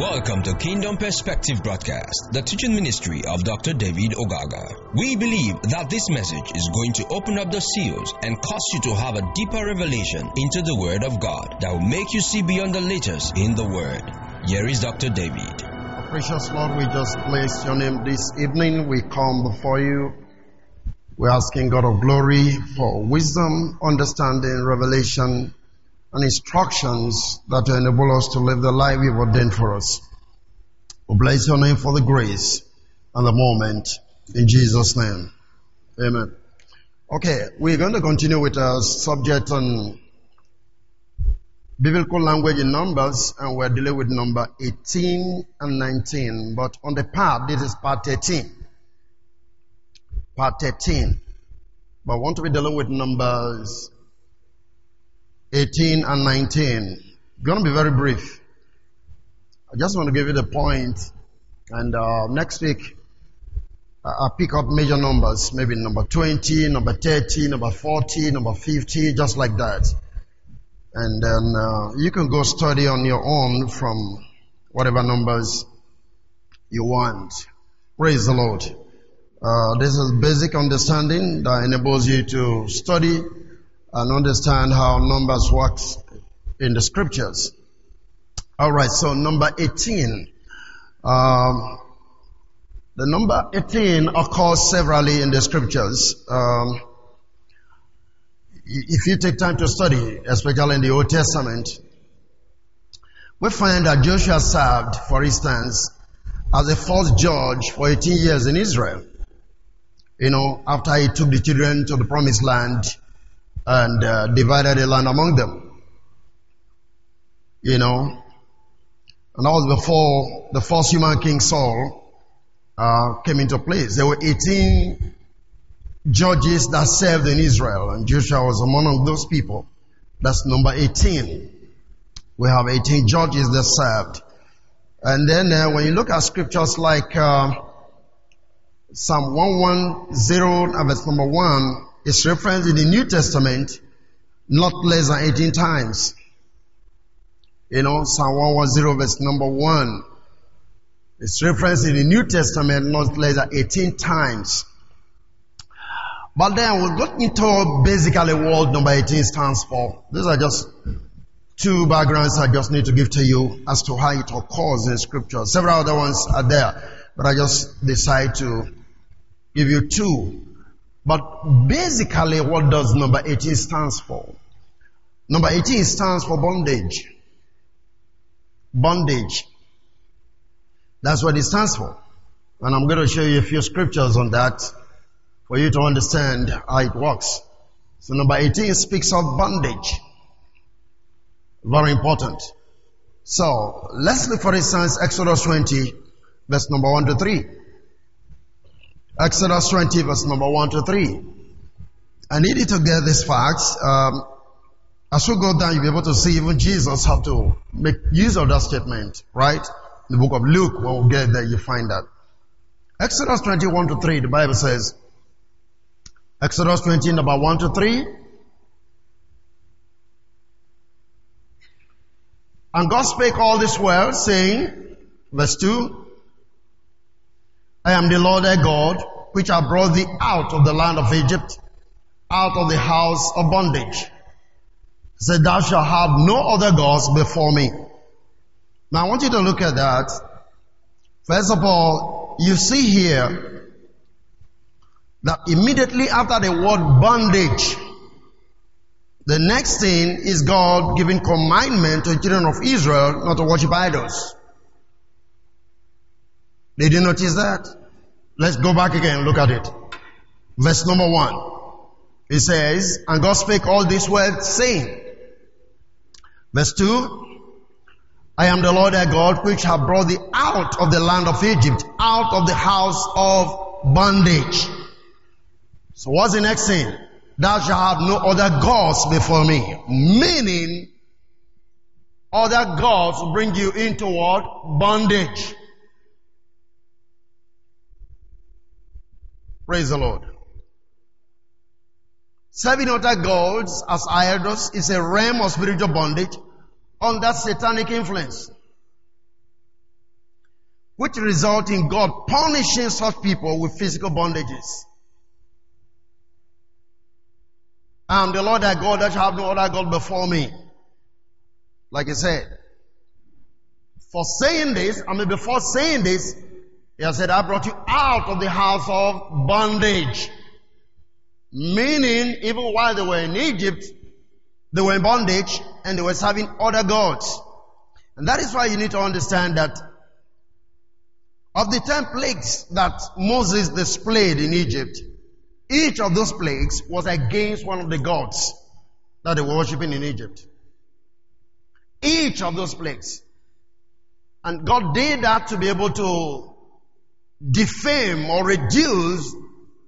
Welcome to Kingdom Perspective Broadcast, the teaching ministry of Dr. David Ogaga. We believe that this message is going to open up the seals and cause you to have a deeper revelation into the Word of God that will make you see beyond the letters in the Word. Here is Dr. David. Precious Lord, we just bless your name this evening. We come before you. We're asking God of glory for wisdom, understanding, revelation, and instructions that enable us to live the life you've ordained for us. We bless your name for the grace and the moment in Jesus' name. Amen. Okay, we're going to continue with our subject on biblical language in numbers and we're dealing with number 18 and 19. But on the part, this is part 13. Part 13. But I want to be dealing with numbers 18 and 19. I'm Going to be very brief. I just want to give you the point, and uh, next week I'll pick up major numbers, maybe number 20, number 30, number 40, number 50, just like that. And then uh, you can go study on your own from whatever numbers you want. Praise the Lord. Uh, this is basic understanding that enables you to study and understand how numbers works in the scriptures. All right, so number 18. Um, the number 18 occurs severally in the scriptures. Um, if you take time to study, especially in the Old Testament, we find that Joshua served, for instance, as a false judge for 18 years in Israel. You know, after he took the children to the promised land and uh, divided the land among them. You know, and that was before the first human king Saul uh, came into place. There were 18 judges that served in Israel, and Joshua was among those people. That's number 18. We have 18 judges that served. And then uh, when you look at scriptures like uh, Psalm 110 verse number 1, is referenced in the New Testament not less than 18 times. You know, Psalm 110 verse number 1 is referenced in the New Testament not less than 18 times. But then we'll go into basically what number 18 stands for. These are just two backgrounds I just need to give to you as to how it occurs in scripture. Several other ones are there, but I just decide to give you two but basically, what does number 18 stands for? Number 18 stands for bondage. Bondage. That's what it stands for. And I'm going to show you a few scriptures on that for you to understand how it works. So number 18 speaks of bondage. Very important. So let's look for instance Exodus 20 verse number 1 to 3. Exodus 20 verse number 1 to 3. I need you to get these facts. Um, as we go down, you'll be able to see even Jesus have to make use of that statement, right? In the book of Luke, when we get there, you find that. Exodus 21 to 3, the Bible says, Exodus 20, number 1 to 3. And God spake all this well, saying, verse 2, I am the Lord thy God, which I brought thee out of the land of Egypt, out of the house of bondage. He said, thou shalt have no other gods before me. Now I want you to look at that. First of all, you see here that immediately after the word bondage, the next thing is God giving commandment to the children of Israel not to worship idols. Did you notice that? Let's go back again and look at it. Verse number one. It says, And God spake all these words saying, Verse two, I am the Lord thy God which have brought thee out of the land of Egypt, out of the house of bondage. So what's the next thing? Thou shalt have no other gods before me. Meaning, other gods bring you into what? Bondage. Praise the Lord. Serving other gods as idols is a realm of spiritual bondage under satanic influence. which result in God punishing such people with physical bondages. I am the Lord thy God that shall have no other God before me. Like he said. For saying this, I mean before saying this, he has said, I brought you out of the house of bondage. Meaning, even while they were in Egypt, they were in bondage and they were serving other gods. And that is why you need to understand that of the ten plagues that Moses displayed in Egypt, each of those plagues was against one of the gods that they were worshipping in Egypt. Each of those plagues. And God did that to be able to defame or reduce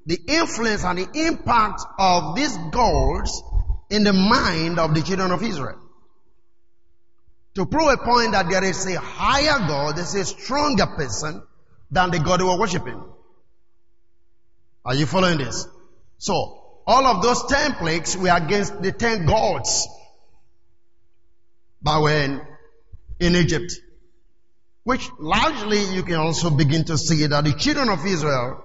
the influence and the impact of these gods in the mind of the children of Israel. To prove a point that there is a higher God, there's a stronger person than the God they were worshiping. Are you following this? So, all of those ten plagues were against the ten gods were in, in Egypt. Which largely you can also begin to see that the children of Israel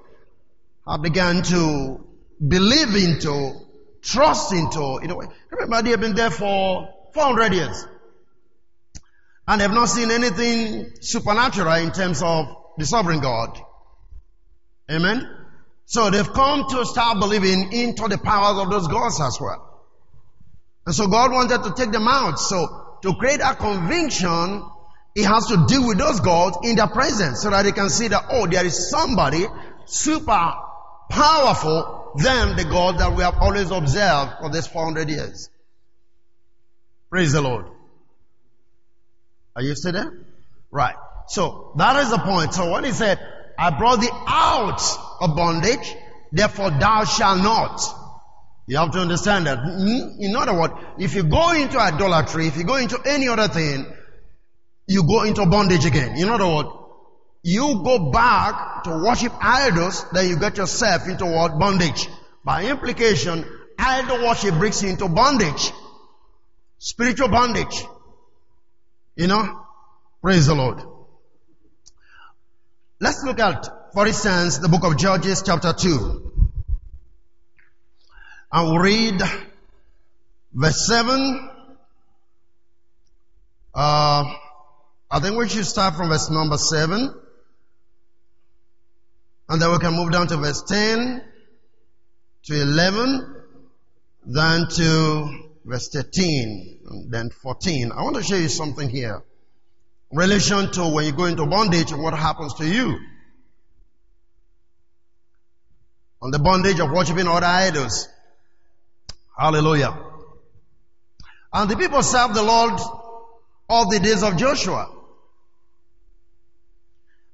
have begun to believe into, trust into, you know, remember they have been there for 400 years. And they've not seen anything supernatural in terms of the sovereign God. Amen. So they've come to start believing into the powers of those gods as well. And so God wanted to take them out. So to create a conviction, he has to deal with those gods in their presence so that they can see that, oh, there is somebody super powerful than the God that we have always observed for these 400 years. Praise the Lord. Are you still there? Right. So that is the point. So when he said, I brought thee out of bondage, therefore thou shalt not. You have to understand that. Hmm? In other words, if you go into idolatry, if you go into any other thing, you go into bondage again. In other words, you go back to worship idols, then you get yourself into what? Bondage. By implication, idol worship brings you into bondage. Spiritual bondage. You know? Praise the Lord. Let's look at, for instance, the book of Judges chapter 2. And we'll read verse 7. Uh, I think we should start from verse number 7. And then we can move down to verse 10 to 11, then to verse 13, and then 14. I want to show you something here relation to when you go into bondage and what happens to you. On the bondage of worshiping other idols. Hallelujah. And the people served the Lord all the days of Joshua.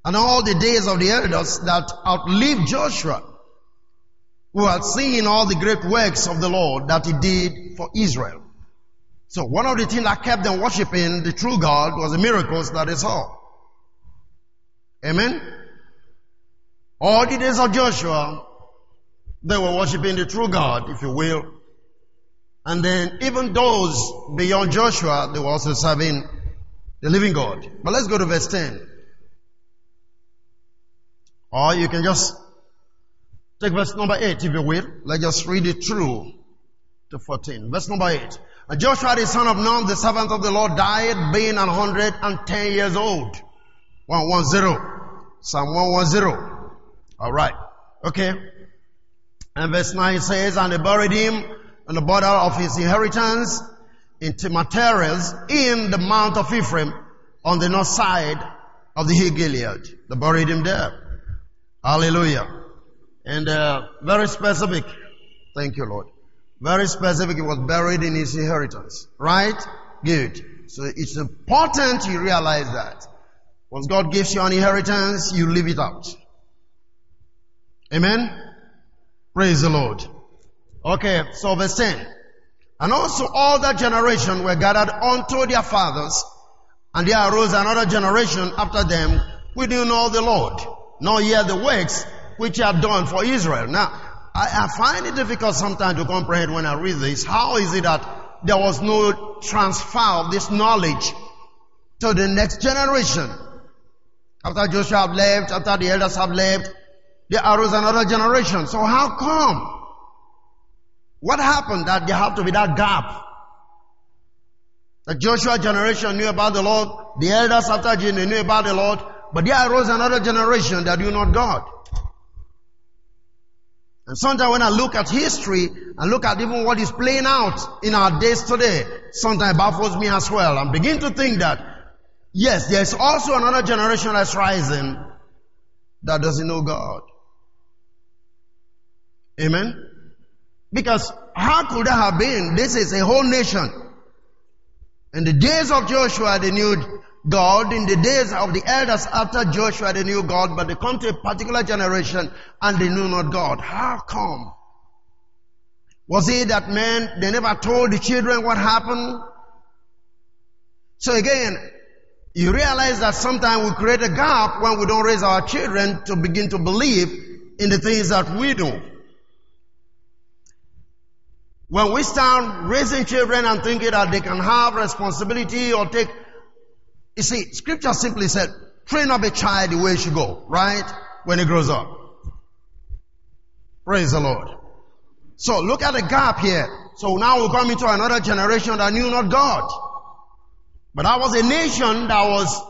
And all the days of the elders that outlived Joshua, who had seen all the great works of the Lord that he did for Israel. So one of the things that kept them worshiping the true God was the miracles that they saw. Amen. All the days of Joshua, they were worshiping the true God, if you will. And then even those beyond Joshua, they were also serving the living God. But let's go to verse 10. Or you can just take verse number 8 if you will. Let's just read it through to 14. Verse number 8. And Joshua the son of Nun, the servant of the Lord, died being 110 years old. 110. Psalm 110. Alright. Okay. And verse 9 says, And they buried him on the border of his inheritance in Timnath in the mount of Ephraim on the north side of the hill. They buried him there. Hallelujah. And uh, very specific. Thank you, Lord. Very specific. It was buried in his inheritance. Right? Good. So it's important you realize that. Once God gives you an inheritance, you leave it out. Amen? Praise the Lord. Okay, so verse 10. And also all that generation were gathered unto their fathers, and there arose another generation after them, we do know the Lord, nor yet the works which had done for Israel. Now, I, I find it difficult sometimes to comprehend when I read this. How is it that there was no transfer of this knowledge to the next generation? After Joshua have left, after the elders have left, there arose another generation. So how come? What happened that there had to be that gap? The Joshua generation knew about the Lord. The elders after Jim, knew about the Lord. But there arose another generation that knew not God. And sometimes when I look at history and look at even what is playing out in our days today, sometimes baffles me as well. And begin to think that, yes, there's also another generation that's rising that doesn't know God. Amen? Because how could that have been? This is a whole nation. In the days of Joshua, they knew God. In the days of the elders after Joshua, they knew God, but they come to a particular generation and they knew not God. How come? Was it that men, they never told the children what happened? So again, you realize that sometimes we create a gap when we don't raise our children to begin to believe in the things that we do. When we start raising children and thinking that they can have responsibility or take, you see, scripture simply said, train up a child the way he should go, right? When he grows up. Praise the Lord. So look at the gap here. So now we come into another generation that knew not God. But that was a nation that was,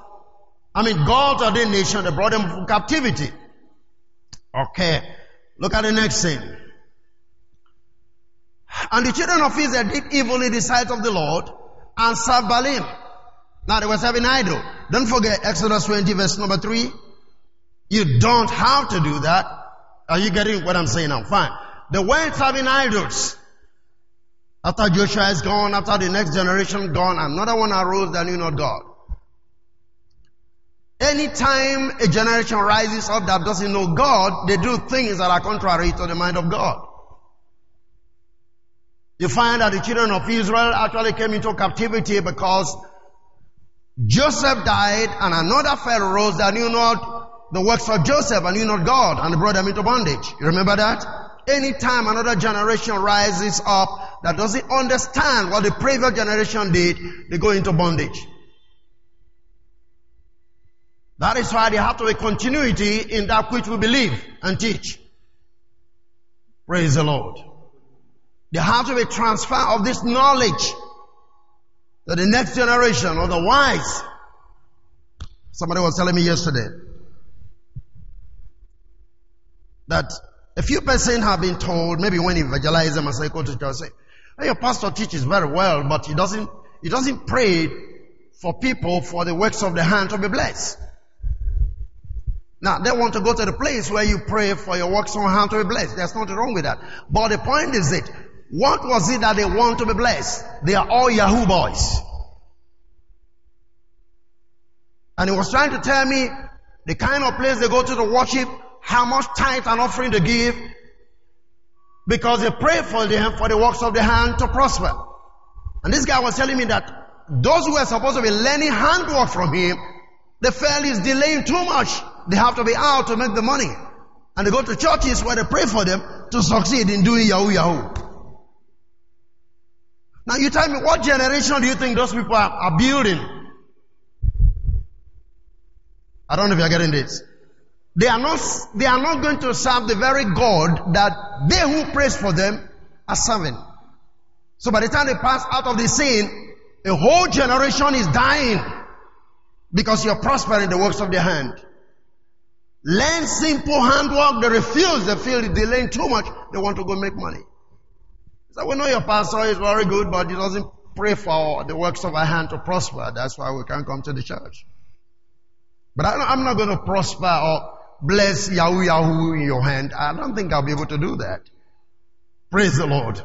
I mean, God ordained nation that brought them from captivity. Okay. Look at the next thing. And the children of Israel did evil in the sight of the Lord and served Baalim. Now they were serving idol. Don't forget Exodus 20 verse number 3. You don't have to do that. Are you getting what I'm saying now? Fine. They weren't serving idols. After Joshua is gone, after the next generation gone, another one arose that knew not God. Anytime a generation rises up that doesn't know God, they do things that are contrary to the mind of God. You find that the children of Israel actually came into captivity because Joseph died and another Pharaoh rose that knew not the works of Joseph and knew not God and brought them into bondage. You remember that? Anytime another generation rises up that doesn't understand what the previous generation did, they go into bondage. That is why there have to be continuity in that which we believe and teach. Praise the Lord. There has to be transfer of this knowledge to the next generation or the wise. Somebody was telling me yesterday that a few persons have been told, maybe when he evangelized them as I go to church, say, hey, your pastor teaches very well, but he doesn't, he doesn't pray for people for the works of the hand to be blessed. Now, they want to go to the place where you pray for your works on hand to be blessed. There's nothing wrong with that. But the point is that what was it that they want to be blessed? They are all Yahoo boys. And he was trying to tell me the kind of place they go to to worship, how much tithe and offering they give, because they pray for them for the works of the hand to prosper. And this guy was telling me that those who are supposed to be learning handwork from him, the felt is delaying too much. They have to be out to make the money. And they go to churches where they pray for them to succeed in doing Yahoo Yahoo. Now you tell me, what generation do you think those people are, are building? I don't know if you're getting this. They are not, they are not going to serve the very God that they who prays for them are serving. So by the time they pass out of the scene, a whole generation is dying because you're prospering the works of their hand. Learn simple handwork, they refuse, they feel delaying too much, they want to go make money. So we know your pastor is very good, but he doesn't pray for the works of our hand to prosper. That's why we can't come to the church. But I, am not going to prosper or bless Yahoo Yahoo in your hand. I don't think I'll be able to do that. Praise the Lord.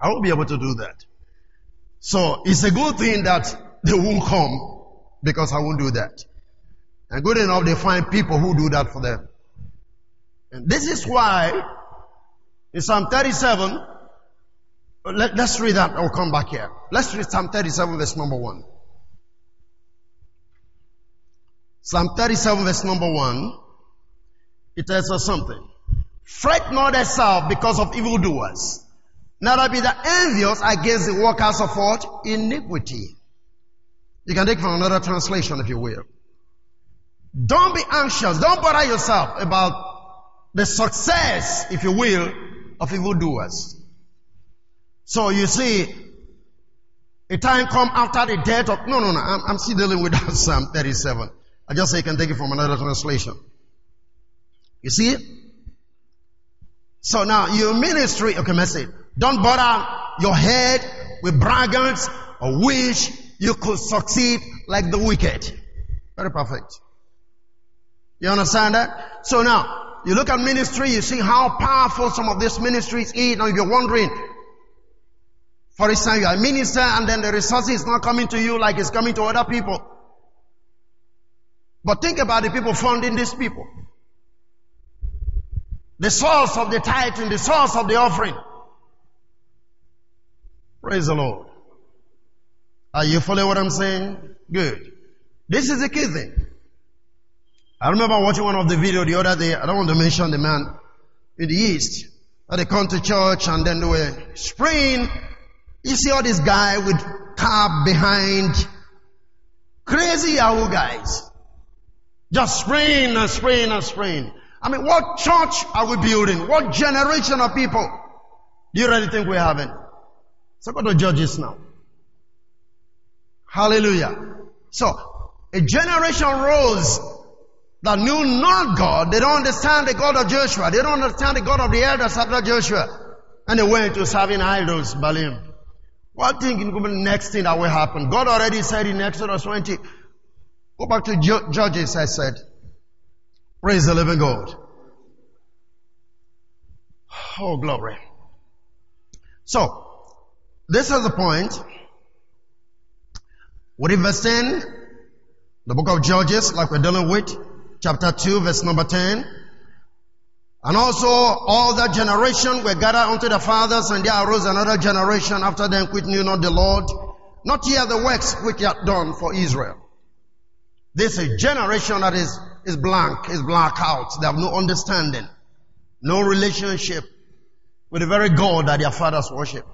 I won't be able to do that. So it's a good thing that they won't come because I won't do that. And good enough they find people who do that for them. And this is why in Psalm 37, let, us read that. I'll come back here. Let's read Psalm 37 verse number 1. Psalm 37 verse number 1. It tells us something. Fret not thyself because of evildoers. Neither be thou envious against the workers of what? Iniquity. You can take from another translation if you will. Don't be anxious. Don't bother yourself about the success, if you will, of evildoers. So you see, a time come after the death of, no, no, no, I'm, I'm still dealing with that Psalm 37. I just say you can take it from another translation. You see? So now your ministry, okay, message. Don't bother your head with braggance or wish you could succeed like the wicked. Very perfect. You understand that? So now, you look at ministry, you see how powerful some of these ministries is. Now if you're wondering, for instance, you are a minister and then the resources is not coming to you like it's coming to other people. But think about the people funding these people. The source of the tithing, the source of the offering. Praise the Lord. Are you following what I'm saying? Good. This is the key thing. I remember watching one of the video the other day. I don't want to mention the man in the east. They come to church and then they were spraying. You see all this guy with car behind. Crazy Yahoo guys. Just spraying and spraying and spraying. I mean, what church are we building? What generation of people do you really think we're having? So go to Judges now. Hallelujah. So, a generation rose that knew not God. They don't understand the God of Joshua. They don't understand the God of the elders after Joshua. And they went to serving idols, Baalim. What think is the next thing that will happen? God already said in Exodus 20, go back to Judges, I said. Praise the living God. Oh, glory. So, this is the point. What in verse 10? The book of Judges, like we're dealing with, chapter 2, verse number 10. And also all that generation were gathered unto the fathers, and there arose another generation after them which knew not the Lord, not yet the works which he had done for Israel. This is a generation that is is blank, is black out. They have no understanding, no relationship with the very God that their fathers worship.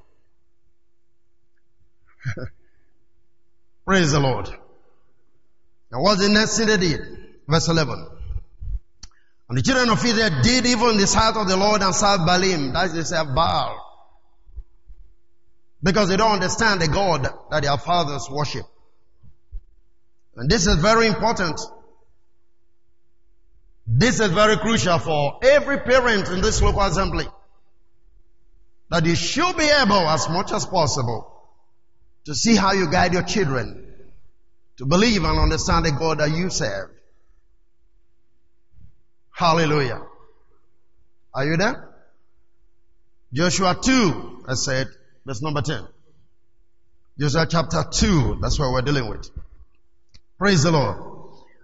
Praise the Lord. Now what's the next thing they did? Verse 11. And the children of Israel did even the sight of the Lord and served Baalim. That is, they serve Baal. Because they don't understand the God that their fathers worship. And this is very important. This is very crucial for every parent in this local assembly. That you should be able as much as possible to see how you guide your children to believe and understand the God that you serve. Hallelujah. Are you there? Joshua 2, I said, verse number 10. Joshua chapter 2, that's what we're dealing with. Praise the Lord.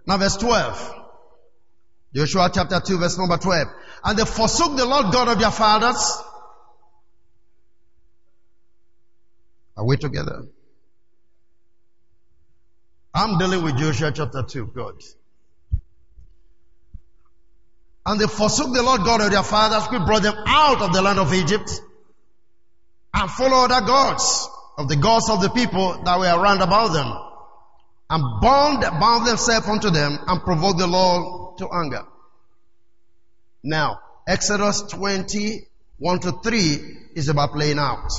Now verse 12. Joshua chapter 2 verse number 12. And they forsook the Lord God of their fathers. Are we together? I'm dealing with Joshua chapter 2. God. And they forsook the Lord God of their fathers, who brought them out of the land of Egypt, and followed other gods of the gods of the people that were around about them, and bound, bound themselves unto them, and provoked the Lord to anger. Now, Exodus 20, 1 to 3 is about playing out.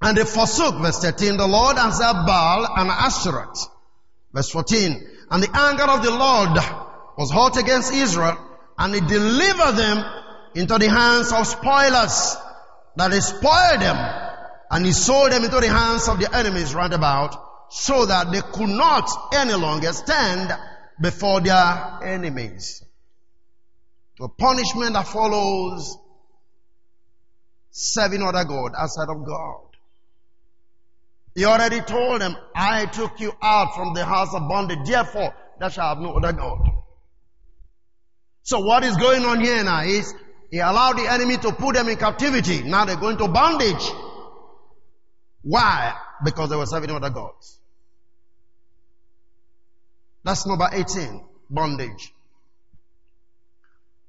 And they forsook, verse 13, the Lord and Baal and Ashtoreth. Verse 14, and the anger of the Lord was hot against Israel, and he delivered them into the hands of spoilers, that he spoiled them, and he sold them into the hands of the enemies round about, so that they could not any longer stand before their enemies. The punishment that follows serving other God outside of God. He already told them, I took you out from the house of bondage, therefore there shall have no other God. So what is going on here now is he allowed the enemy to put them in captivity. Now they're going to bondage. Why? Because they were serving other gods. That's number 18, bondage.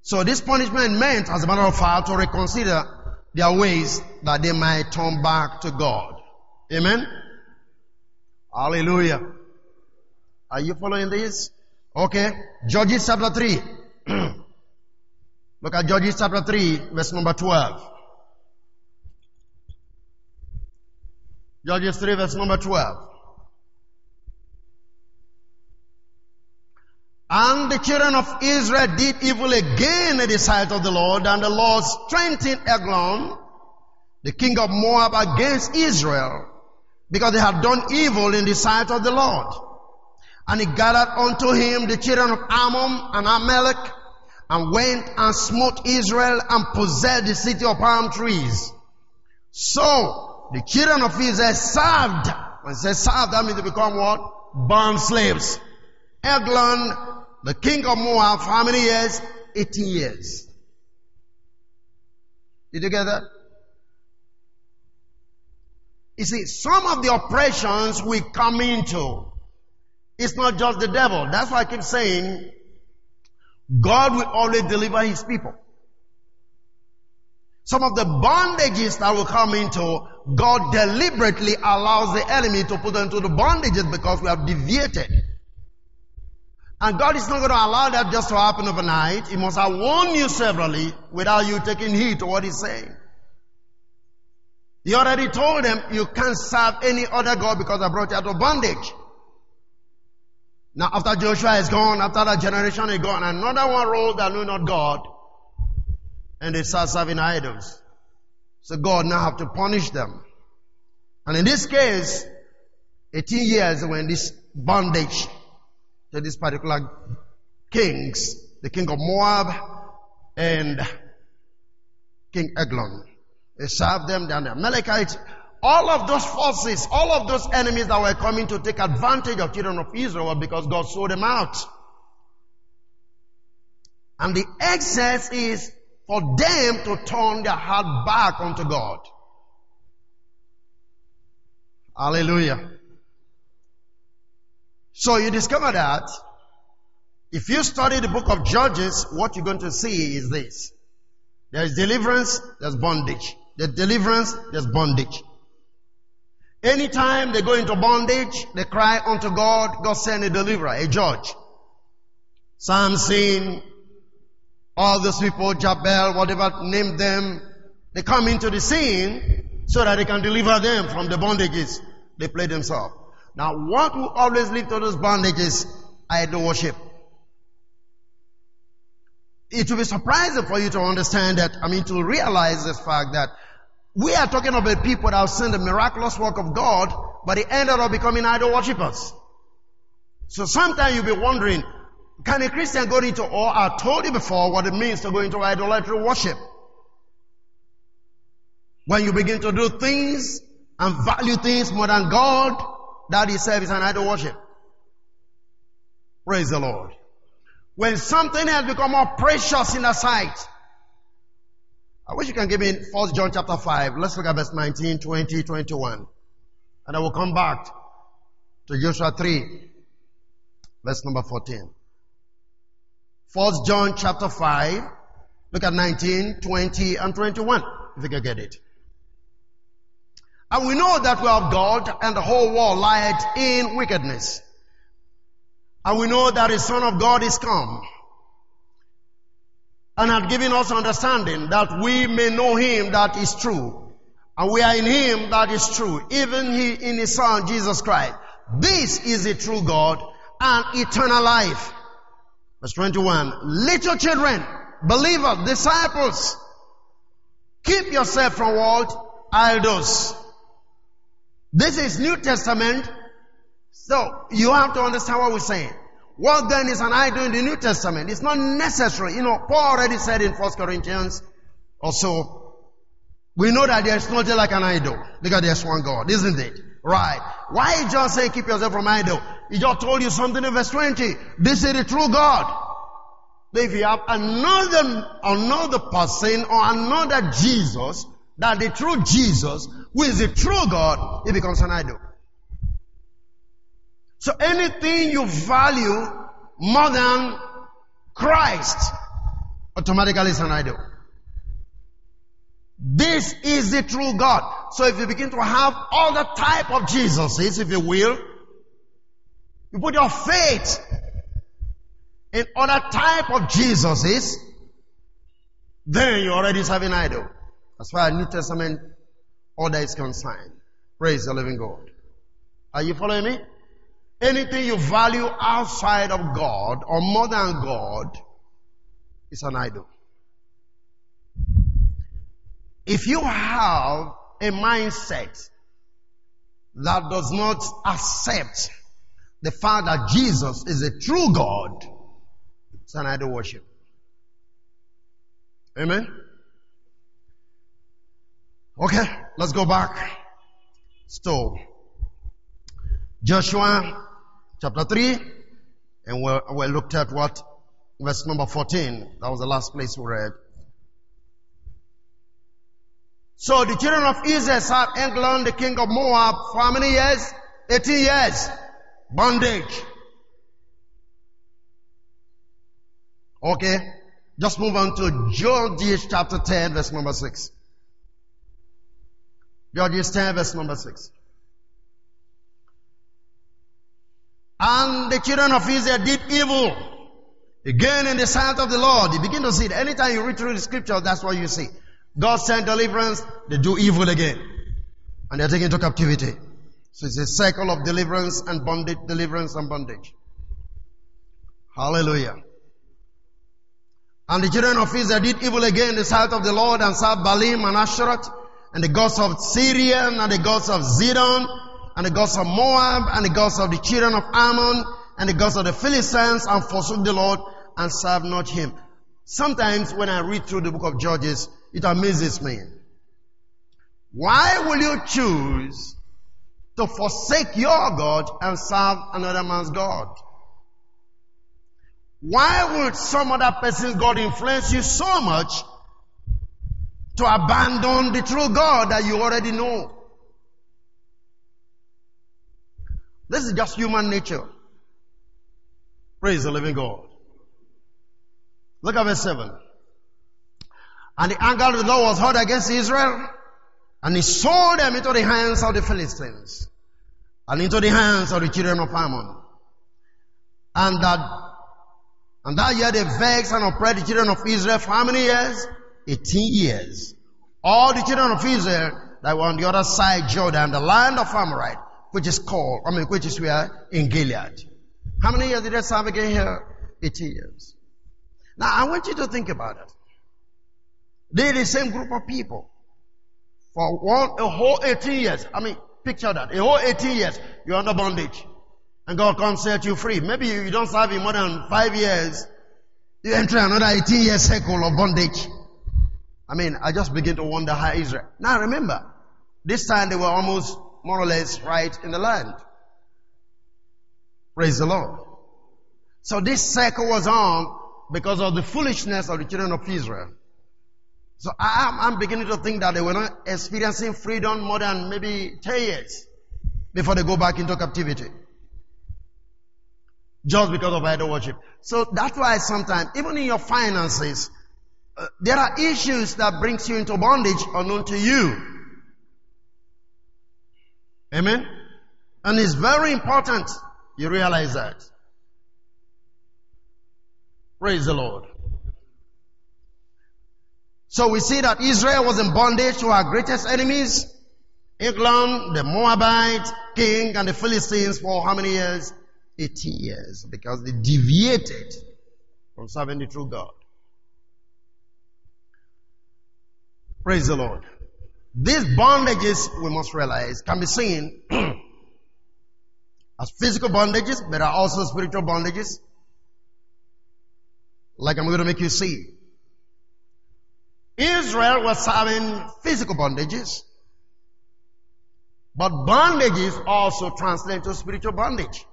So this punishment meant, as a matter of fact, to reconsider their ways that they might turn back to God. Amen? Hallelujah. Are you following this? Okay. Judges chapter 3. Look at Judges chapter 3, verse number 12. Judges 3, verse number 12. And the children of Israel did evil again in the sight of the Lord, and the Lord strengthened Eglon, the king of Moab, against Israel, because they had done evil in the sight of the Lord. And he gathered unto him the children of Ammon and Amalek, and went and smote Israel and possessed the city of palm trees. So the children of Israel served. When they served, that means they become what? Bond slaves. Eglon the king of Moab how many years? 18 years. Did you get that? You see, some of the oppressions we come into, it's not just the devil. That's why I keep saying, God will always deliver his people. Some of the bondages that will come into, God deliberately allows the enemy to put into the bondages because we have deviated. And God is not going to allow that just to happen overnight. He must have warned you severally without you taking heed to what He's saying. He already told them you can't serve any other God because I brought you out of bondage. Now after Joshua is gone, after that generation is gone, another one rose that knew not God, and they start serving idols. So God now have to punish them. And in this case, 18 years when this bondage to these particular kings, the king of Moab and King Eglon. They served them, down the Amalekites. All of those forces, all of those enemies that were coming to take advantage of children of Israel because God sold them out. And the excess is for them to turn their heart back unto God. Hallelujah. So you discover that if you study the book of Judges, what you're going to see is this. There's deliverance, there's bondage. There's deliverance, there's bondage. Anytime they go into bondage, they cry unto God, God send a deliverer, a judge. Samson, all those people, Jabal, whatever, name them, they come into the scene so that they can deliver them from the bondages they play themselves. Now, what will always lead to those bondages? Idol worship. It will be surprising for you to understand that, I mean, to realize this fact that we are talking about people that have seen the miraculous work of God, but they ended up becoming idol worshippers. So sometimes you'll be wondering, can a Christian go into, or I told you before what it means to go into idolatry worship. When you begin to do things and value things more than God, that itself is an idol worship. Praise the Lord. When something has become more precious in the sight, I wish you can give me First John chapter 5. Let's look at verse 19, 20, 21. And I will come back to Joshua 3, verse number 14. First John chapter 5, look at 19, 20, and 21, if you can get it. And we know that we have God and the whole world lieth in wickedness. And we know that the Son of God is come and hath given us understanding that we may know him that is true. And we are in him that is true, even he in his son Jesus Christ. This is the true God and eternal life. Verse 21. Little children, believers, disciples, keep yourself from what? Idols. This is New Testament. So you have to understand what we're saying. What then is an idol in the New Testament? It's not necessary. You know, Paul already said in First Corinthians also. we know that there's nothing like an idol because there's one God, isn't it? Right. Why John saying keep yourself from idol? He just told you something in verse 20. This is the true God. If you have another, another person or another Jesus, that the true Jesus who is the true God, it becomes an idol. So anything you value more than Christ automatically is an idol. This is the true God. So if you begin to have all the type of Jesuses, if you will, you put your faith in other type of Jesuses, then you're already serving idol. As far as New Testament order is concerned. Praise the living God. Are you following me? Anything you value outside of God or more than God is an idol. If you have a mindset that does not accept the fact that Jesus is a true God, it's an idol worship. Amen? Okay, let's go back. So, Joshua chapter 3, and we looked at what? Verse number 14. That was the last place we read. So the children of Israel served Eglon, the king of Moab, for how many years? 18 years. Bondage. Okay. Just move on to Judges chapter 10, verse number 6. Judges 10, verse number 6. And the children of Israel did evil again in the sight of the Lord. You begin to see it. Anytime you read through the scripture, that's what you see. God sent deliverance, they do evil again. And they're taken into captivity. So it's a cycle of deliverance and bondage, deliverance and bondage. Hallelujah. And the children of Israel did evil again in the sight of the Lord and served Baalim and Asherah and the gods of Syria and the gods of Zidon and the gods of Moab and the gods of the children of Ammon and the gods of the Philistines and forsook the Lord and served not him. Sometimes when I read through the book of Judges, it amazes me. Why will you choose to forsake your God and serve another man's God? Why would some other person's God influence you so much to abandon the true God that you already know? This is just human nature. Praise the living God. Look at verse 7. And the anger of the Lord was hot against Israel, and he sold them into the hands of the Philistines, and into the hands of the children of Ammon. And that, and that year they vexed and oppressed the children of Israel for how many years? 18 years. All the children of Israel that were on the other side Jordan, the land of Amorite, which is called, I mean, which is where? In Gilead. How many years did they serve again here? 18 years. Now I want you to think about it. They're the same group of people. For one, a whole 18 years. I mean, picture that. A whole 18 years, you're under bondage. And God comes set you free. Maybe you don't serve Him more than five years. You enter another 18 year cycle of bondage. I mean, I just begin to wonder how Israel. Now remember, this time they were almost more or less right in the land. Praise the Lord. So this cycle was on because of the foolishness of the children of Israel. So I'm, I'm beginning to think that they were not experiencing freedom more than maybe 10 years before they go back into captivity. Just because of idol worship. So that's why sometimes, even in your finances, uh, there are issues that brings you into bondage unknown to you. Amen? And it's very important you realize that. Praise the Lord. So we see that Israel was in bondage to our greatest enemies, Eglon, the Moabite king, and the Philistines for how many years? 80 years, because they deviated from serving the true God. Praise the Lord. These bondages, we must realize, can be seen as physical bondages, but are also spiritual bondages. Like I'm going to make you see. Israel was having physical bondages, but bondages also translate to spiritual bondage.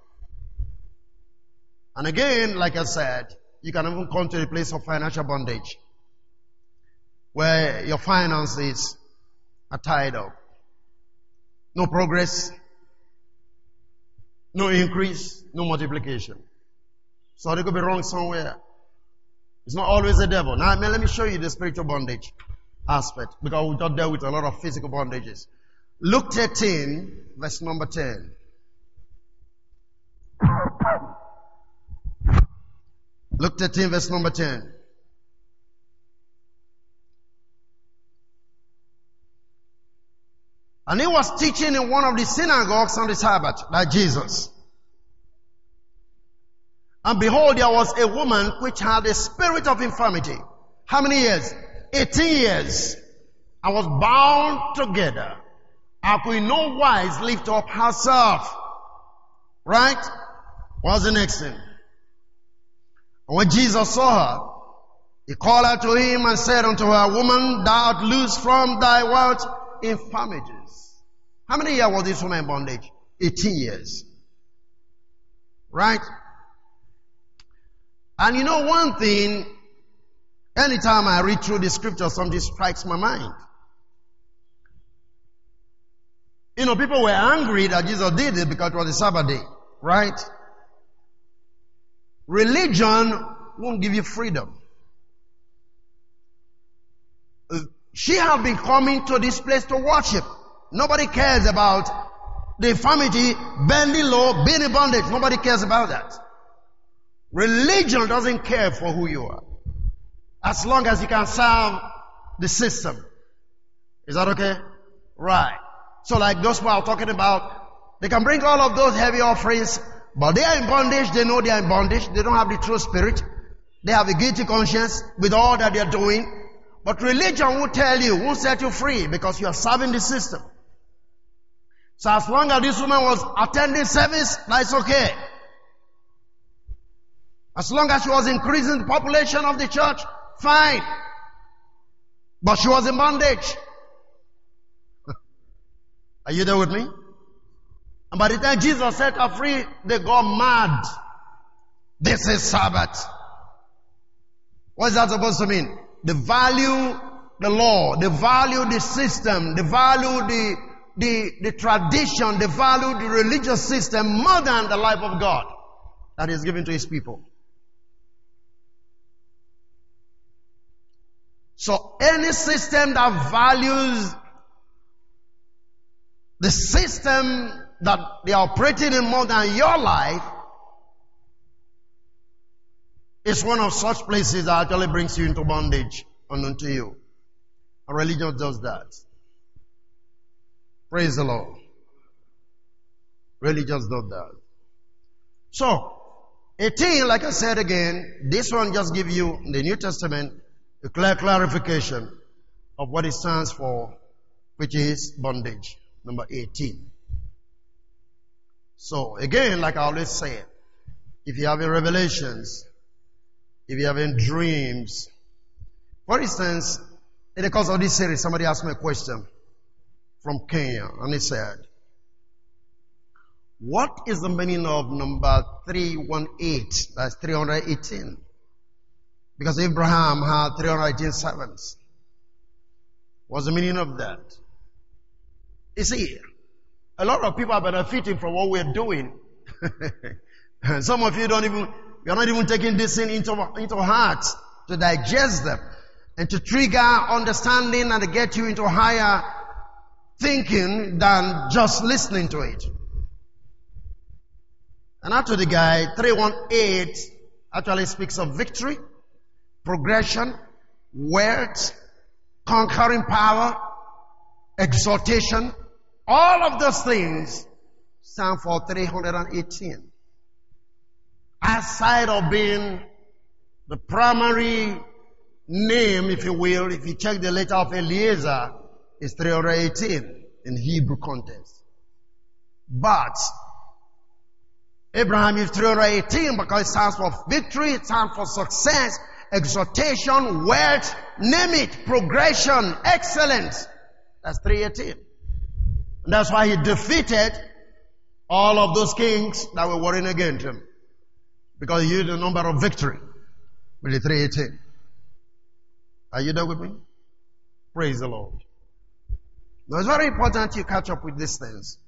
And again, like I said, you can even come to a place of financial bondage where your finances are tied up. No progress, no increase, no multiplication. So they could be wrong somewhere. It's not always the devil. Now, I let me show you the spiritual bondage aspect because we just dealt with a lot of physical bondages. Luke 13, verse number 10. Luke 13, verse number 10. And he was teaching in one of the synagogues on the Sabbath, like Jesus. And behold, there was a woman which had a spirit of infirmity. How many years? 18 years. And was bound together. And could no wise lift up herself. Right? What's the next thing? And when Jesus saw her, he called her to him and said unto her, Woman, thou art loose from thy what? Infirmities. How many years was this woman in bondage? 18 years. Right? And you know one thing, anytime I read through the scripture, something strikes my mind. You know, people were angry that Jesus did it because it was a Sabbath day, right? Religion won't give you freedom. She have been coming to this place to worship. Nobody cares about the infirmity, bending low, being in bondage. Nobody cares about that. Religion doesn't care for who you are. As long as you can serve the system. Is that okay? Right. So like those people are talking about, they can bring all of those heavy offerings, but they are in bondage, they know they are in bondage, they don't have the true spirit, they have a guilty conscience with all that they are doing. But religion won't tell you, won't set you free because you are serving the system. So as long as this woman was attending service, that's okay. As long as she was increasing the population of the church, fine. But she was in bondage. Are you there with me? And by the time Jesus set her free, they got mad. This is Sabbath. What is that supposed to mean? They value the law, they value the system, they value the, the, the tradition, they value the religious system more than the life of God that is given to his people. So any system that values the system that they are operating in more than your life is one of such places that actually brings you into bondage and unto you. A religion does that. Praise the Lord. Religion does that. So, 18, like I said again, this one just give you the New Testament a clear clarification of what it stands for, which is bondage. Number 18. So again, like I always say, if you have any revelations, if you have any dreams, for instance, in the course of this series, somebody asked me a question from Kenya, and he said, What is the meaning of number 318? That's 318. Because Abraham had 318 servants. What's the meaning of that? You see, a lot of people are benefiting from what we're doing. Some of you don't even, you're not even taking this thing into, into heart to digest them and to trigger understanding and to get you into higher thinking than just listening to it. And after the guy, 318 actually speaks of victory progression, wealth, conquering power, exhortation, all of those things stand for 318. Aside of being the primary name, if you will, if you check the letter of Eliezer, is 318 in Hebrew context. But Abraham is 318 because it stands for victory, it stands for success, exhortation, wealth, name it, progression, excellence. That's 318. And that's why he defeated all of those kings that were warring against him. Because you the number of victory with the 318. Are you there with me? Praise the Lord. Now it's very important you catch up with these things.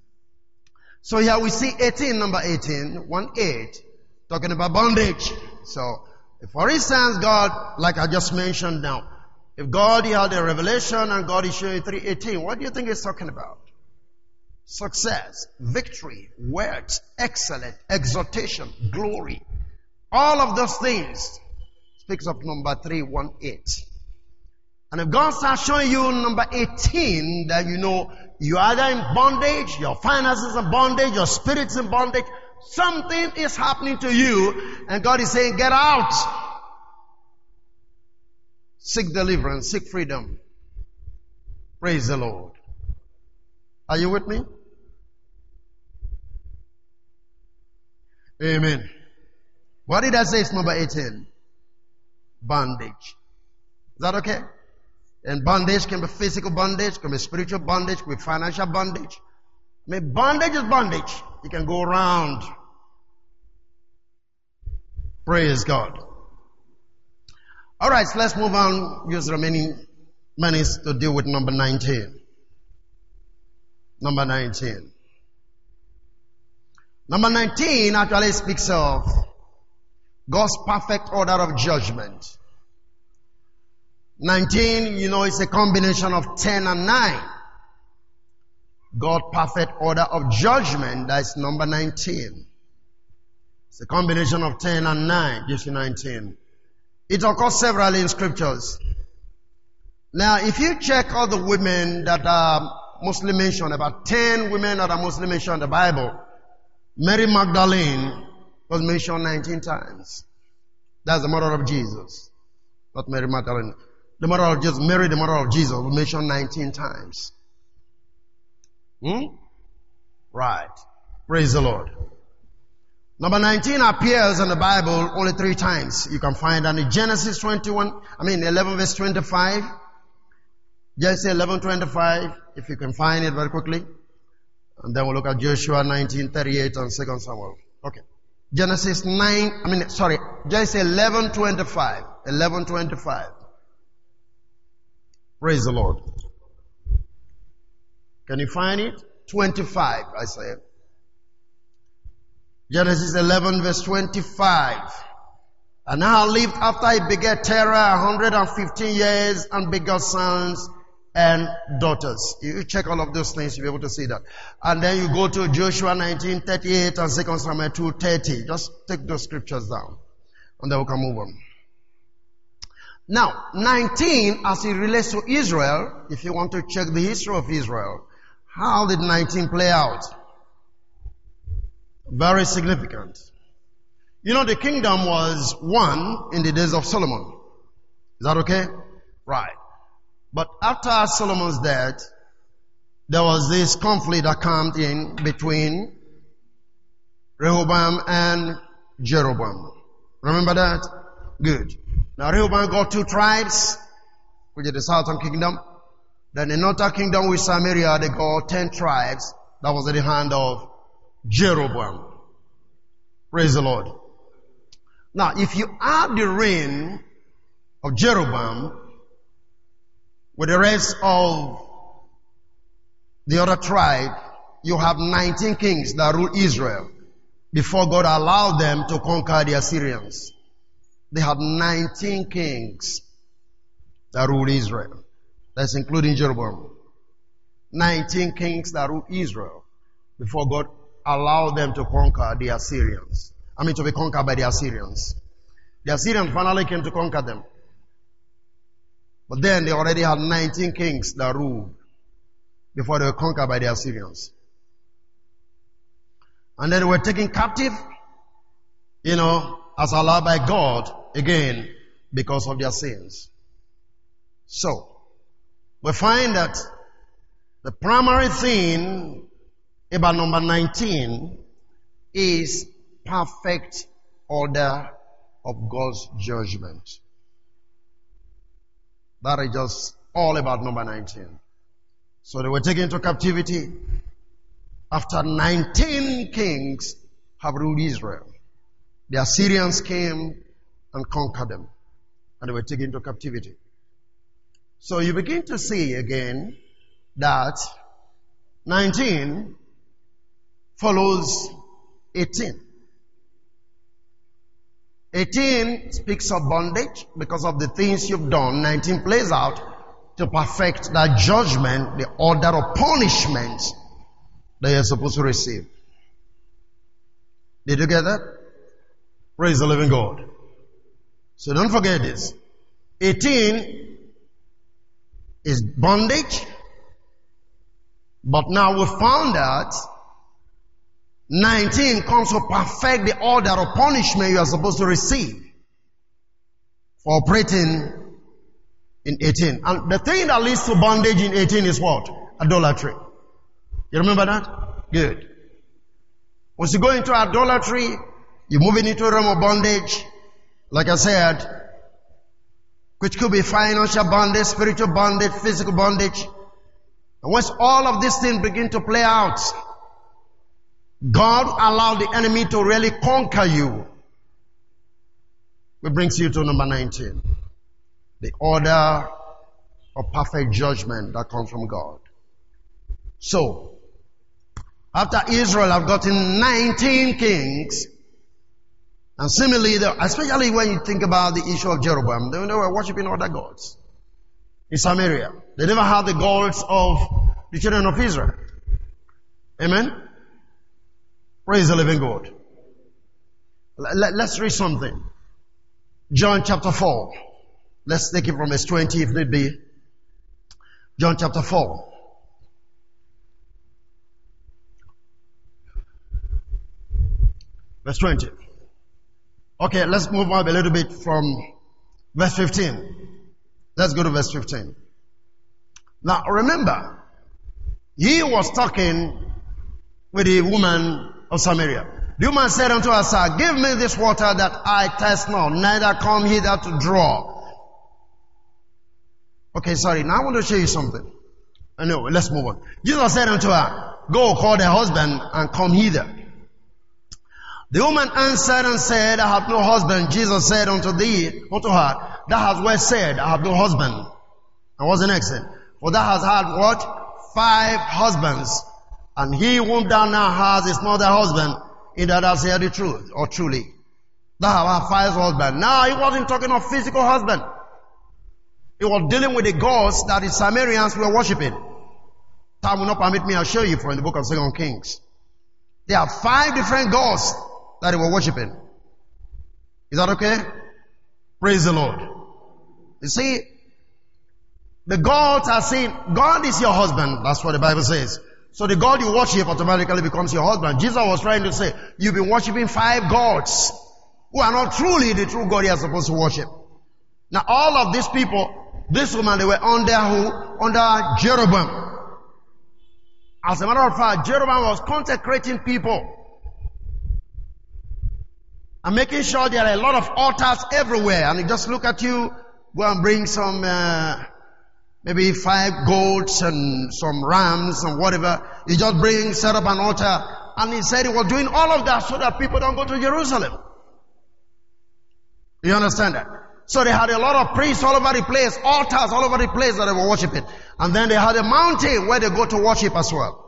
So here we see 18, number 18, 1 8, talking about bondage. So for instance, God, like I just mentioned now, if God had a revelation and God is showing 318, what do you think he's talking about? Success, victory, wealth, excellent, exaltation, glory. All of those things speaks of number 318. And if God starts showing you number 18, that you know you are either in bondage, your finances in bondage, your spirit's in bondage, something is happening to you, and God is saying, get out. Seek deliverance, seek freedom. Praise the Lord. Are you with me? Amen. What did I say is number 18? Bondage. Is that okay? And bondage can be physical bondage, can be spiritual bondage, can be financial bondage. I mean, bondage is bondage. You can go around. Praise God. Alright, so let's move on. Use remaining minutes to deal with number 19. Number 19. Number 19 actually speaks of God's perfect order of judgment. 19, you know, it's a combination of 10 and 9. God perfect order of judgment, that's number 19. It's a combination of 10 and 9, gives you 19. It occurs severally in scriptures. Now, if you check all the women that are Muslim mentioned, about 10 women that are Muslim mentioned in the Bible, Mary Magdalene was mentioned 19 times. That's the mother of Jesus. Not Mary Magdalene. The mother of Jesus, Mary, the mother of Jesus, was mentioned 19 times. Hmm? Right. Praise the Lord. Number 19 appears in the Bible only three times. You can find that in Genesis 21, I mean 11 verse 25. Genesis 11 25, if you can find it very quickly. And then we'll look at Joshua 1938 and 2 Samuel. Okay. Genesis 9, I mean, sorry, Genesis 11, 25. 11, 25. Praise the Lord. Can you find it? 25, I say. Genesis 11 verse 25. And Nahor lived after he begat Terah 115 years and begot sons and daughters. You check all of those things, you'll be able to see that. And then you go to Joshua 1938 and 2 Samuel 230. Just take those scriptures down. And then we can move on. Now, 19, as it relates to Israel, if you want to check the history of Israel, how did 19 play out? Very significant. You know, the kingdom was one in the days of Solomon. Is that okay? Right. But after Solomon's death, there was this conflict that came in between Rehoboam and Jeroboam. Remember that? Good. Now Rehoboam got two tribes, which is the southern kingdom. Then the northern kingdom with Samaria, they got ten tribes. That was in the hand of Jeroboam. Praise the Lord. Now, if you add the reign of Jeroboam with the rest of the other tribe, you have 19 kings that rule Israel before God allowed them to conquer the Assyrians. They had 19 kings that ruled Israel. That's including Jeroboam. 19 kings that ruled Israel before God allowed them to conquer the Assyrians. I mean to be conquered by the Assyrians. The Assyrians finally came to conquer them. But then they already had 19 kings that ruled before they were conquered by the Assyrians. And then they were taken captive, you know, as allowed by God again because of their sins. So, we find that the primary thing about number 19 is perfect order of God's judgment. That is just all about number 19. So they were taken into captivity after 19 kings have ruled Israel. The Assyrians came and conquered them and they were taken into captivity. So you begin to see again that 19 follows 18. 18 speaks of bondage because of the things you've done. 19 plays out to perfect that judgment, the order of punishment that you're supposed to receive. Did you get that? Praise the living God. So don't forget this. 18 is bondage. But now we found out 19 comes to perfect the order of punishment you are supposed to receive for operating in 18. And the thing that leads to bondage in 18 is what? Idolatry. You remember that? Good. Once you go into idolatry, you're moving into a realm of bondage. Like I said, which could be financial bondage, spiritual bondage, physical bondage. And once all of these things begin to play out, God allowed the enemy to really conquer you. Which brings you to number 19. The order of perfect judgment that comes from God. So, after Israel have gotten 19 kings, and similarly, especially when you think about the issue of Jeroboam, they were worshiping other gods in Samaria. They never had the gods of the children of Israel. Amen? Praise the living God. Let's read something. John chapter 4. Let's take it from verse 20 if need be. John chapter 4. Verse 20. Okay, let's move up a little bit from verse 15. Let's go to verse 15. Now remember, he was talking with a woman of Samaria. The woman said unto her, Sir, give me this water that I test not, neither come hither to draw. Okay, sorry. Now I want to show you something. Anyway, let's move on. Jesus said unto her, Go call the husband and come hither. The woman answered and said, I have no husband. Jesus said unto thee, unto her, Thou hast well said, I have no husband. And what's the next thing? For thou hast had what? Five husbands. And he whom thou now hast is not thy husband, in that thou say the truth, or truly. Thou hast five husbands. Now he wasn't talking of physical husband. He was dealing with the gods that the Samaritans were worshipping. Time will not permit me, I'll show you from the book of Second Kings. There are five different gods that they were worshipping. Is that okay? Praise the Lord. You see, the gods are saying, God is your husband. That's what the Bible says. So the God you worship automatically becomes your husband. Jesus was trying to say, you've been worshiping five gods who are not truly the true God you are supposed to worship. Now all of these people, this woman, they were under who? Under Jeroboam. As a matter of fact, Jeroboam was consecrating people and making sure there are a lot of altars everywhere. And just look at you, go and bring some, uh, maybe five goats and some rams and whatever. He just bring, set up an altar. And he said he was doing all of that so that people don't go to Jerusalem. You understand that? So they had a lot of priests all over the place, altars all over the place that they were worshiping. And then they had a mountain where they go to worship as well.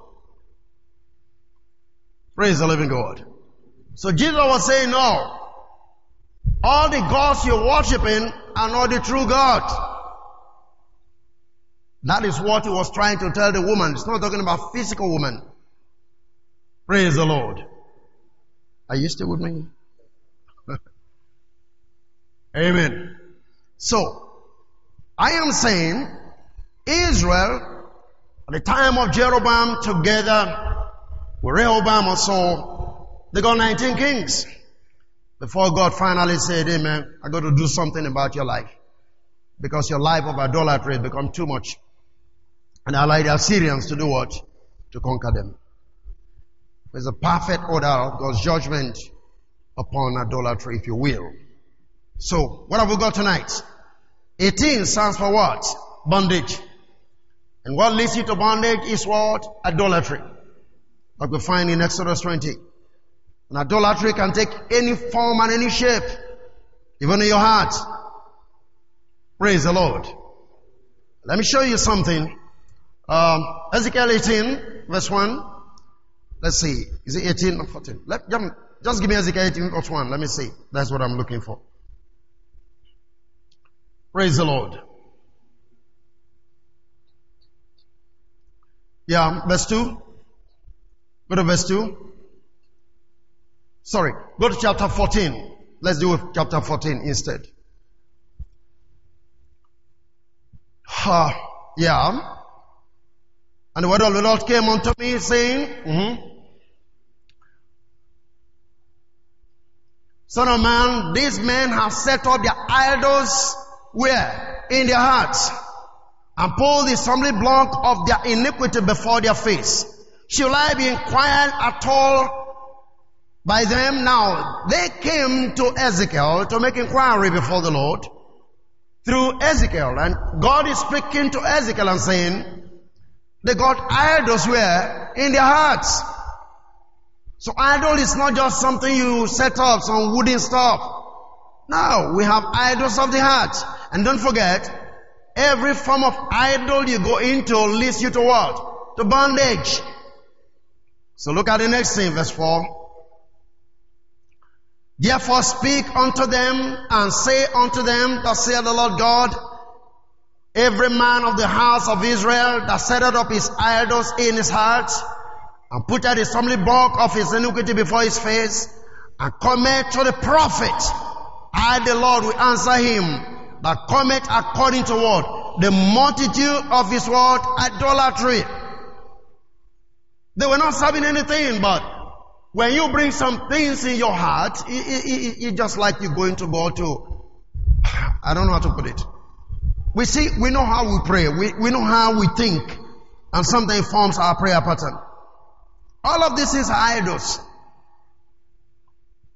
Praise the living God. So Jesus was saying, no. All the gods you're worshiping are not the true God. That is what he was trying to tell the woman. It's not talking about physical woman. Praise the Lord. Are you still with me? Amen. So, I am saying Israel at the time of Jeroboam together with Rehoboam also they got 19 kings. Before God finally said, Amen, I got to do something about your life. Because your life of idolatry has become too much. And the Assyrians to do what? To conquer them. There's a perfect order of God's judgment upon idolatry, if you will. So, what have we got tonight? 18 stands for what? Bondage. And what leads you to bondage is what? Idolatry. Like we find in Exodus 20. And idolatry can take any form and any shape, even in your heart. Praise the Lord. Let me show you something. Um, Ezekiel 18, verse 1. Let's see. Is it 18 or 14? Let, just give me Ezekiel 18, verse 1. Let me see. That's what I'm looking for. Praise the Lord. Yeah, verse 2. Go to verse 2. Sorry, go to chapter 14. Let's do chapter 14 instead. Uh, yeah. And the word of the Lord came unto me saying, mm-hmm, Son of man, these men have set up their idols where? In their hearts. And pulled the stumbling block of their iniquity before their face. Shall I be inquired at all by them? Now, they came to Ezekiel to make inquiry before the Lord through Ezekiel. And God is speaking to Ezekiel and saying, they got idols where? In their hearts. So idol is not just something you set up, some wooden stuff. No, we have idols of the heart. And don't forget, every form of idol you go into leads you to what? To bondage. So look at the next thing, verse 4. Therefore speak unto them and say unto them, thus saith the Lord God, every man of the house of Israel that set up his idols in his heart, and put out the stumbling block of his iniquity before his face, and cometh to the prophet. I, the Lord, will answer him that cometh according to what? The multitude of his word, idolatry. They were not serving anything, but when you bring some things in your heart, it's just like you're going to go to, I don't know how to put it. We see, we know how we pray. We, we know how we think. And something forms our prayer pattern. All of this is idols.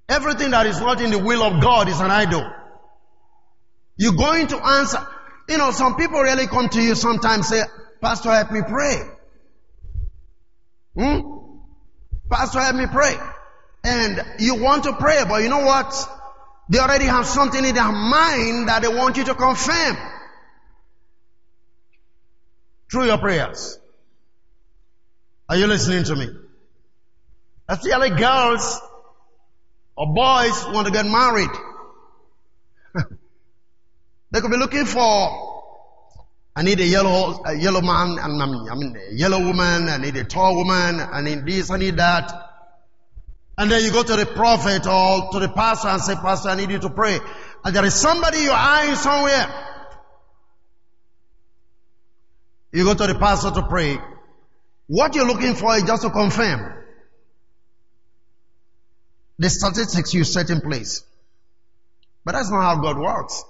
Everything that is not in the will of God is an idol. You're going to answer. You know, some people really come to you sometimes say, Pastor, help me pray. Hmm? Pastor, help me pray. And you want to pray, but you know what? They already have something in their mind that they want you to confirm through your prayers. Are you listening to me? Especially girls or boys want to get married. they could be looking for I need a yellow, a yellow man, and I mean, a yellow woman, I need a tall woman, I need this, I need that. And then you go to the prophet or to the pastor and say, Pastor, I need you to pray. And there is somebody you're eyeing somewhere. You go to the pastor to pray. What you're looking for is just to confirm the statistics you set in place. But that's not how God works.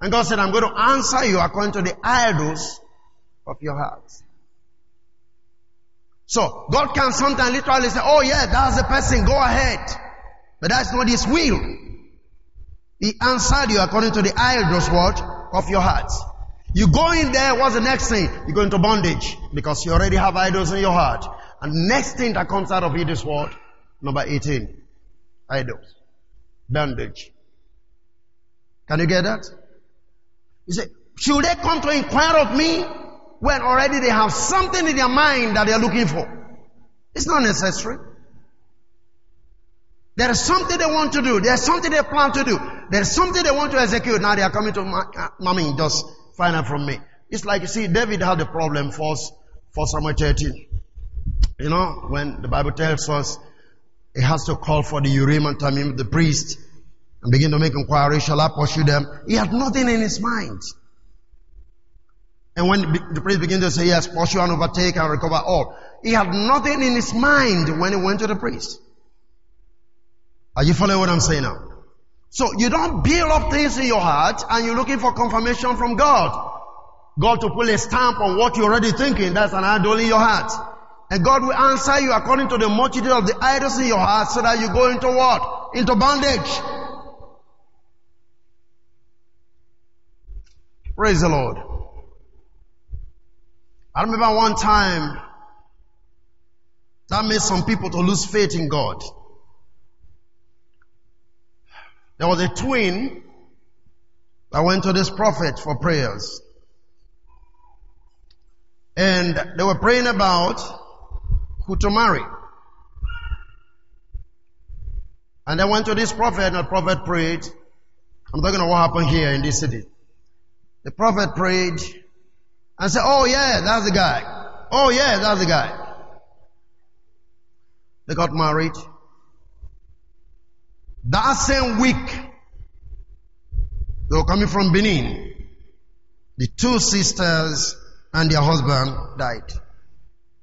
And God said, I'm going to answer you according to the idols of your hearts. So, God can sometimes literally say, oh yeah, that's the person, go ahead. But that's not His will. He answered you according to the idols what? Of your hearts. You go in there, what's the next thing? You go into bondage because you already have idols in your heart. And next thing that comes out of it is what? Number 18. Idols. Bondage. Can you get that? You say, should they come to inquire of me when already they have something in their mind that they are looking for? It's not necessary. There is something they want to do. There's something they plan to do. There's something they want to execute. Now they are coming to uh, mommy, just find out from me. It's like you see, David had a problem for for Samuel 13. You know, when the Bible tells us he has to call for the Urim and Thummim, the priest, and begin to make inquiry, shall I pursue them? He had nothing in his mind. And when the priest began to say, yes, pursue and overtake and recover all, he had nothing in his mind when he went to the priest. Are you following what I'm saying now? So you don't build up things in your heart and you're looking for confirmation from God. God to put a stamp on what you're already thinking. That's an idol in your heart. And God will answer you according to the multitude of the idols in your heart so that you go into what? Into bondage. Praise the Lord. I remember one time that made some people to lose faith in God. There was a twin that went to this prophet for prayers. And they were praying about who to marry. And they went to this prophet and the prophet prayed. I'm talking about what happened here in this city. The prophet prayed and said, Oh yeah, that's the guy. Oh yeah, that's the guy. They got married. That same week, they were coming from Benin. The two sisters and their husband died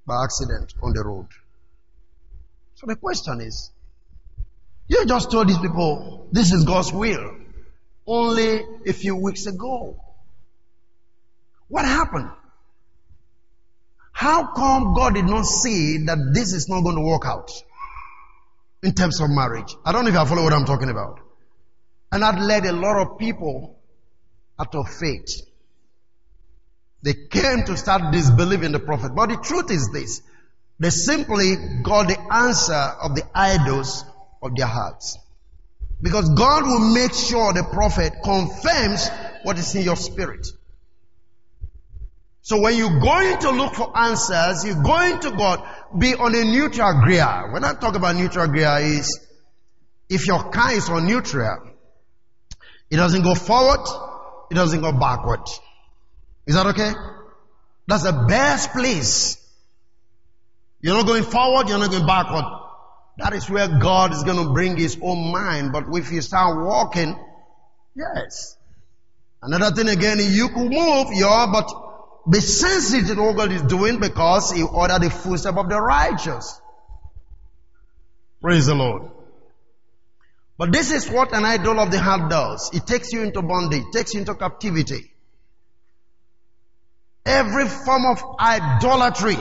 by accident on the road. So the question is, you just told these people this is God's will only a few weeks ago. What happened? How come God did not see that this is not going to work out in terms of marriage? I don't know if you follow what I'm talking about. And that led a lot of people out of faith. They came to start disbelieving the prophet. But the truth is this. They simply got the answer of the idols of their hearts. Because God will make sure the prophet confirms what is in your spirit. So when you're going to look for answers, you're going to God, be on a neutral ground. When I talk about neutral ground is, if your car is on neutral, it doesn't go forward, it doesn't go backward. Is that okay? That's the best place. You're not going forward, you're not going backward. That is where God is going to bring His own mind. But if you start walking, yes. Another thing again, you could move, yeah, but be sensitive to what God is doing because He ordered the footstep of the righteous. Praise the Lord. But this is what an idol of the heart does. It takes you into bondage, it takes you into captivity. Every form of idolatry,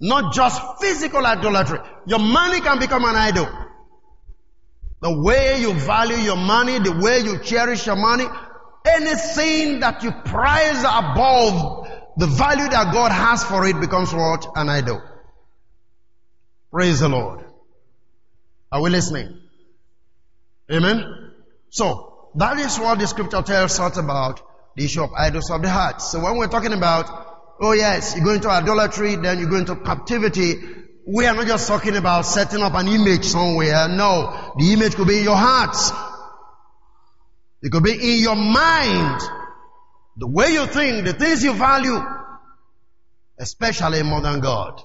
not just physical idolatry. Your money can become an idol. The way you value your money, the way you cherish your money, anything that you prize above the value that God has for it becomes what? An idol. Praise the Lord. Are we listening? Amen? So, that is what the scripture tells us about the issue of idols of the heart. So when we're talking about, oh yes, you go into idolatry, then you go into captivity, we are not just talking about setting up an image somewhere. No, the image could be in your heart. It could be in your mind. The way you think, the things you value, especially more than God.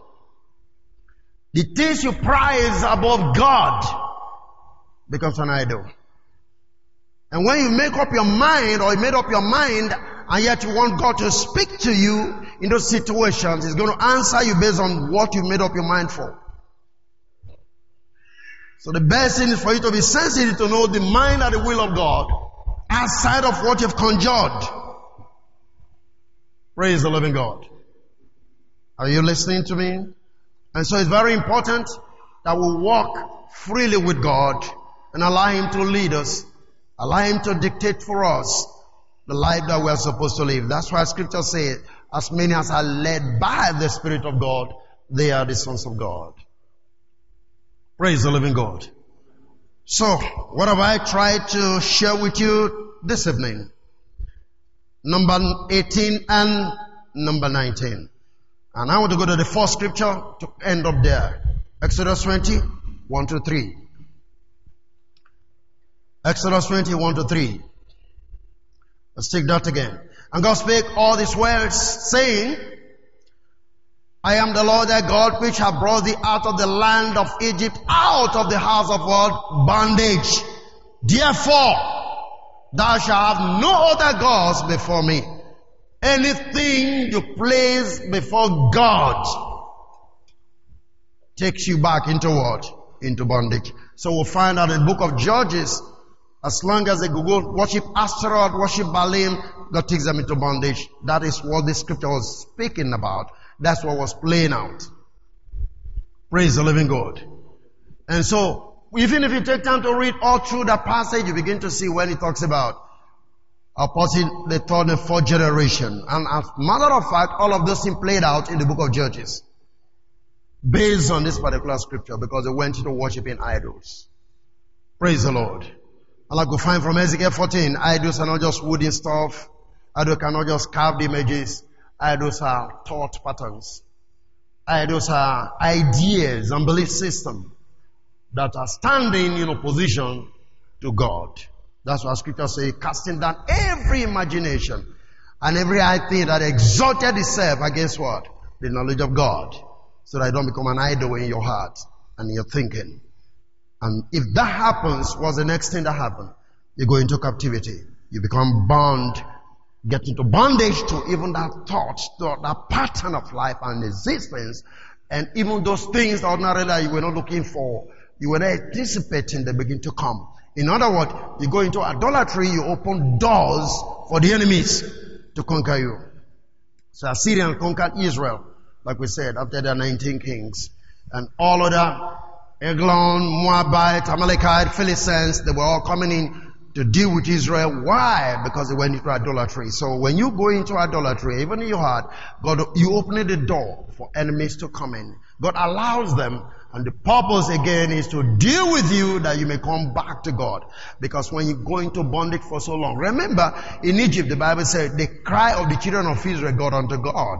The things you prize above God becomes an idol. And when you make up your mind or you made up your mind and yet you want God to speak to you in those situations, He's going to answer you based on what you made up your mind for. So the best thing is for you to be sensitive to know the mind and the will of God outside of what you've conjured. Praise the living God. Are you listening to me? And so it's very important that we walk freely with God and allow Him to lead us Allow Him to dictate for us the life that we are supposed to live. That's why scripture says, as many as are led by the Spirit of God, they are the sons of God. Praise the living God. So, what have I tried to share with you this evening? Number 18 and number 19. And I want to go to the first scripture to end up there. Exodus 20, 1 to 3. Exodus 21 to 3. Let's take that again. And God spake all these words, saying, I am the Lord thy God which have brought thee out of the land of Egypt, out of the house of what? Bondage. Therefore, thou shalt have no other gods before me. Anything you place before God takes you back into what? Into bondage. So we'll find out in the book of Judges, as long as they go worship Ashtaroth, worship Baalim, God takes them into bondage. That is what the scripture was speaking about. That's what was playing out. Praise the living God. And so, even if you take time to read all through that passage, you begin to see when he talks about opposing the third and fourth generation. And as a matter of fact, all of those things played out in the book of Judges. Based on this particular scripture, because they went into worshiping idols. Praise the Lord. And like go find from Ezekiel 14, idols are not just wooden stuff. Idols cannot just carve the images. Idols are uh, thought patterns. Idols are uh, ideas and belief system that are standing in opposition to God. That's what scripture says, casting down every imagination and every idea that exalted itself against what? The knowledge of God. So that it don't become an idol in your heart and your thinking. And if that happens, what's the next thing that happens? You go into captivity. You become bound get into bondage to even that thought, that pattern of life and existence, and even those things ordinarily you were not looking for, you were not anticipating they begin to come. In other words, you go into idolatry, you open doors for the enemies to conquer you. So Assyrian conquered Israel, like we said, after the 19 kings. And all other Eglon, Moabite, Amalekite, Philistines, they were all coming in to deal with Israel. Why? Because they went into idolatry. So when you go into idolatry, even in your heart, God, you open the door for enemies to come in. God allows them and the purpose again is to deal with you that you may come back to God. Because when you go into bondage for so long, remember in Egypt, the Bible said the cry of the children of Israel got unto God.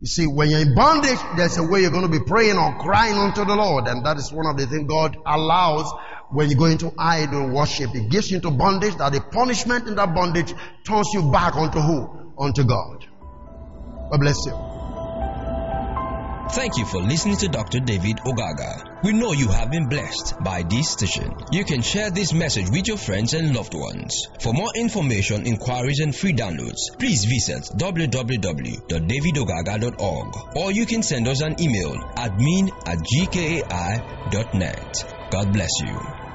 You see, when you're in bondage, there's a way you're going to be praying or crying unto the Lord. And that is one of the things God allows when you go into idol worship. It gets you into bondage, that the punishment in that bondage turns you back unto who? Unto God. God bless you. Thank you for listening to Dr. David Ogaga. We know you have been blessed by this station. You can share this message with your friends and loved ones. For more information, inquiries, and free downloads, please visit www.davidogaga.org or you can send us an email admin at gkai.net. God bless you.